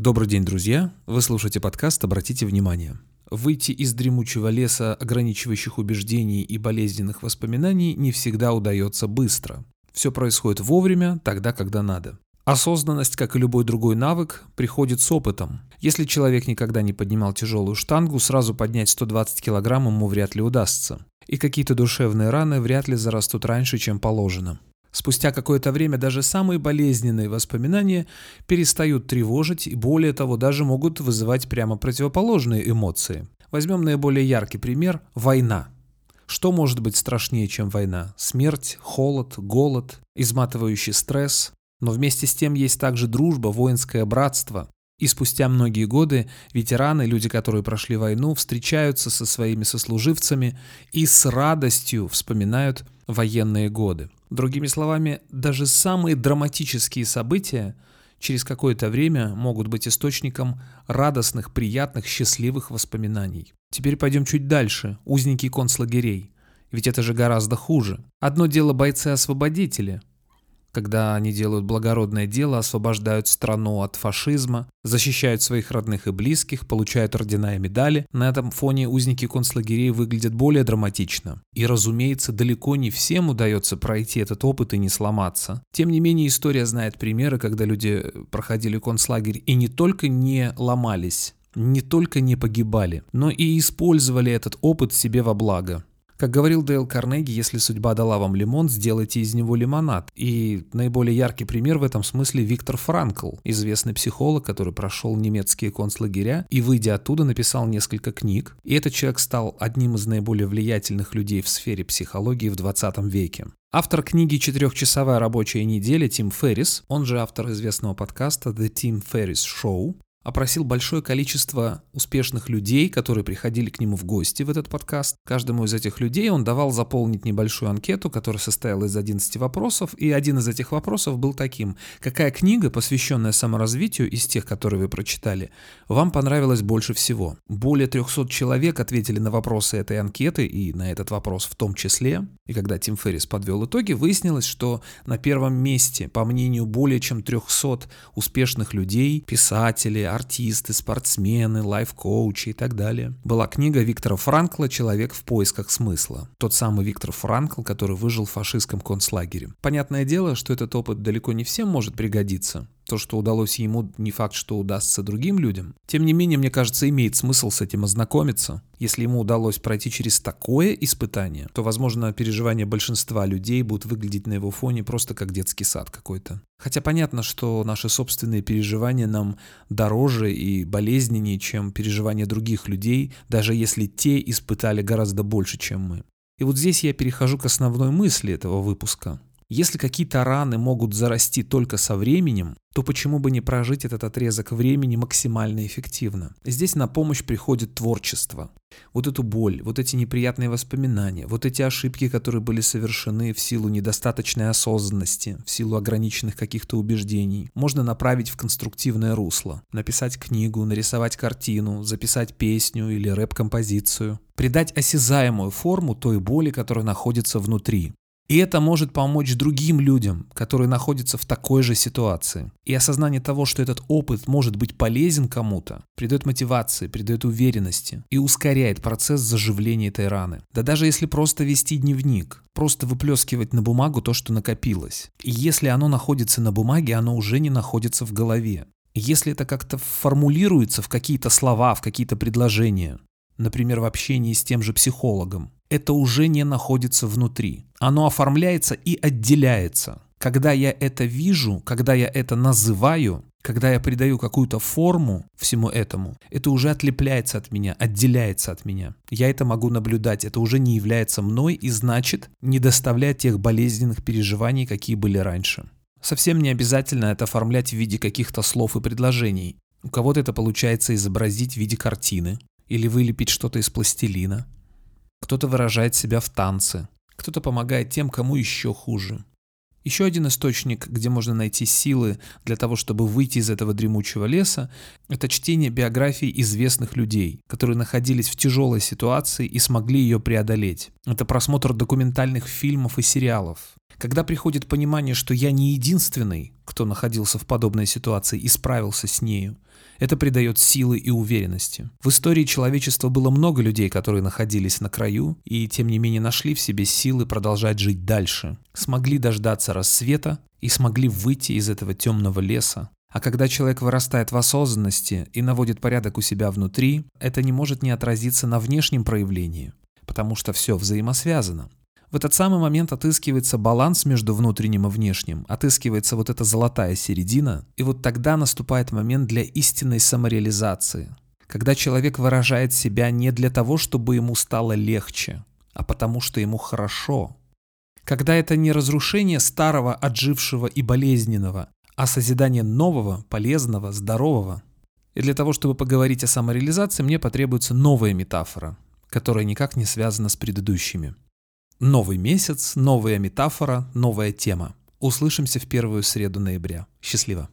Добрый день, друзья! Вы слушаете подкаст «Обратите внимание». Выйти из дремучего леса ограничивающих убеждений и болезненных воспоминаний не всегда удается быстро. Все происходит вовремя, тогда, когда надо. Осознанность, как и любой другой навык, приходит с опытом. Если человек никогда не поднимал тяжелую штангу, сразу поднять 120 килограмм ему вряд ли удастся. И какие-то душевные раны вряд ли зарастут раньше, чем положено. Спустя какое-то время даже самые болезненные воспоминания перестают тревожить и более того даже могут вызывать прямо противоположные эмоции. Возьмем наиболее яркий пример – война. Что может быть страшнее, чем война? Смерть, холод, голод, изматывающий стресс. Но вместе с тем есть также дружба, воинское братство. И спустя многие годы ветераны, люди, которые прошли войну, встречаются со своими сослуживцами и с радостью вспоминают военные годы. Другими словами, даже самые драматические события через какое-то время могут быть источником радостных, приятных, счастливых воспоминаний. Теперь пойдем чуть дальше. Узники концлагерей. Ведь это же гораздо хуже. Одно дело бойцы-освободители, когда они делают благородное дело, освобождают страну от фашизма, защищают своих родных и близких, получают ордена и медали. На этом фоне узники концлагерей выглядят более драматично. И, разумеется, далеко не всем удается пройти этот опыт и не сломаться. Тем не менее, история знает примеры, когда люди проходили концлагерь и не только не ломались, не только не погибали, но и использовали этот опыт себе во благо. Как говорил Дейл Карнеги, если судьба дала вам лимон, сделайте из него лимонад. И наиболее яркий пример в этом смысле Виктор Франкл, известный психолог, который прошел немецкие концлагеря и, выйдя оттуда, написал несколько книг. И этот человек стал одним из наиболее влиятельных людей в сфере психологии в 20 веке. Автор книги «Четырехчасовая рабочая неделя» Тим Феррис, он же автор известного подкаста The Tim Ferriss Show, опросил большое количество успешных людей, которые приходили к нему в гости в этот подкаст. Каждому из этих людей он давал заполнить небольшую анкету, которая состояла из 11 вопросов, и один из этих вопросов был таким. Какая книга, посвященная саморазвитию из тех, которые вы прочитали, вам понравилась больше всего? Более 300 человек ответили на вопросы этой анкеты, и на этот вопрос в том числе. И когда Тим Феррис подвел итоги, выяснилось, что на первом месте, по мнению более чем 300 успешных людей, писателей, артисты, спортсмены, лайф-коучи и так далее. Была книга Виктора Франкла «Человек в поисках смысла». Тот самый Виктор Франкл, который выжил в фашистском концлагере. Понятное дело, что этот опыт далеко не всем может пригодиться, то, что удалось ему, не факт, что удастся другим людям. Тем не менее, мне кажется, имеет смысл с этим ознакомиться. Если ему удалось пройти через такое испытание, то, возможно, переживания большинства людей будут выглядеть на его фоне просто как детский сад какой-то. Хотя понятно, что наши собственные переживания нам дороже и болезненнее, чем переживания других людей, даже если те испытали гораздо больше, чем мы. И вот здесь я перехожу к основной мысли этого выпуска. Если какие-то раны могут зарасти только со временем, то почему бы не прожить этот отрезок времени максимально эффективно? Здесь на помощь приходит творчество. Вот эту боль, вот эти неприятные воспоминания, вот эти ошибки, которые были совершены в силу недостаточной осознанности, в силу ограниченных каких-то убеждений, можно направить в конструктивное русло. Написать книгу, нарисовать картину, записать песню или рэп-композицию. Придать осязаемую форму той боли, которая находится внутри. И это может помочь другим людям, которые находятся в такой же ситуации. И осознание того, что этот опыт может быть полезен кому-то, придает мотивации, придает уверенности и ускоряет процесс заживления этой раны. Да даже если просто вести дневник, просто выплескивать на бумагу то, что накопилось. И если оно находится на бумаге, оно уже не находится в голове. Если это как-то формулируется в какие-то слова, в какие-то предложения, например, в общении с тем же психологом, это уже не находится внутри. Оно оформляется и отделяется. Когда я это вижу, когда я это называю, когда я придаю какую-то форму всему этому, это уже отлепляется от меня, отделяется от меня. Я это могу наблюдать, это уже не является мной и значит не доставляет тех болезненных переживаний, какие были раньше. Совсем не обязательно это оформлять в виде каких-то слов и предложений. У кого-то это получается изобразить в виде картины или вылепить что-то из пластилина кто-то выражает себя в танце, кто-то помогает тем, кому еще хуже. Еще один источник, где можно найти силы для того, чтобы выйти из этого дремучего леса, это чтение биографий известных людей, которые находились в тяжелой ситуации и смогли ее преодолеть. Это просмотр документальных фильмов и сериалов. Когда приходит понимание, что я не единственный, кто находился в подобной ситуации и справился с нею, это придает силы и уверенности. В истории человечества было много людей, которые находились на краю и тем не менее нашли в себе силы продолжать жить дальше, смогли дождаться рассвета и смогли выйти из этого темного леса. А когда человек вырастает в осознанности и наводит порядок у себя внутри, это не может не отразиться на внешнем проявлении, потому что все взаимосвязано. В этот самый момент отыскивается баланс между внутренним и внешним, отыскивается вот эта золотая середина, и вот тогда наступает момент для истинной самореализации, когда человек выражает себя не для того, чтобы ему стало легче, а потому что ему хорошо. Когда это не разрушение старого, отжившего и болезненного, а созидание нового, полезного, здорового. И для того, чтобы поговорить о самореализации, мне потребуется новая метафора, которая никак не связана с предыдущими. Новый месяц, новая метафора, новая тема. Услышимся в первую среду ноября. Счастливо!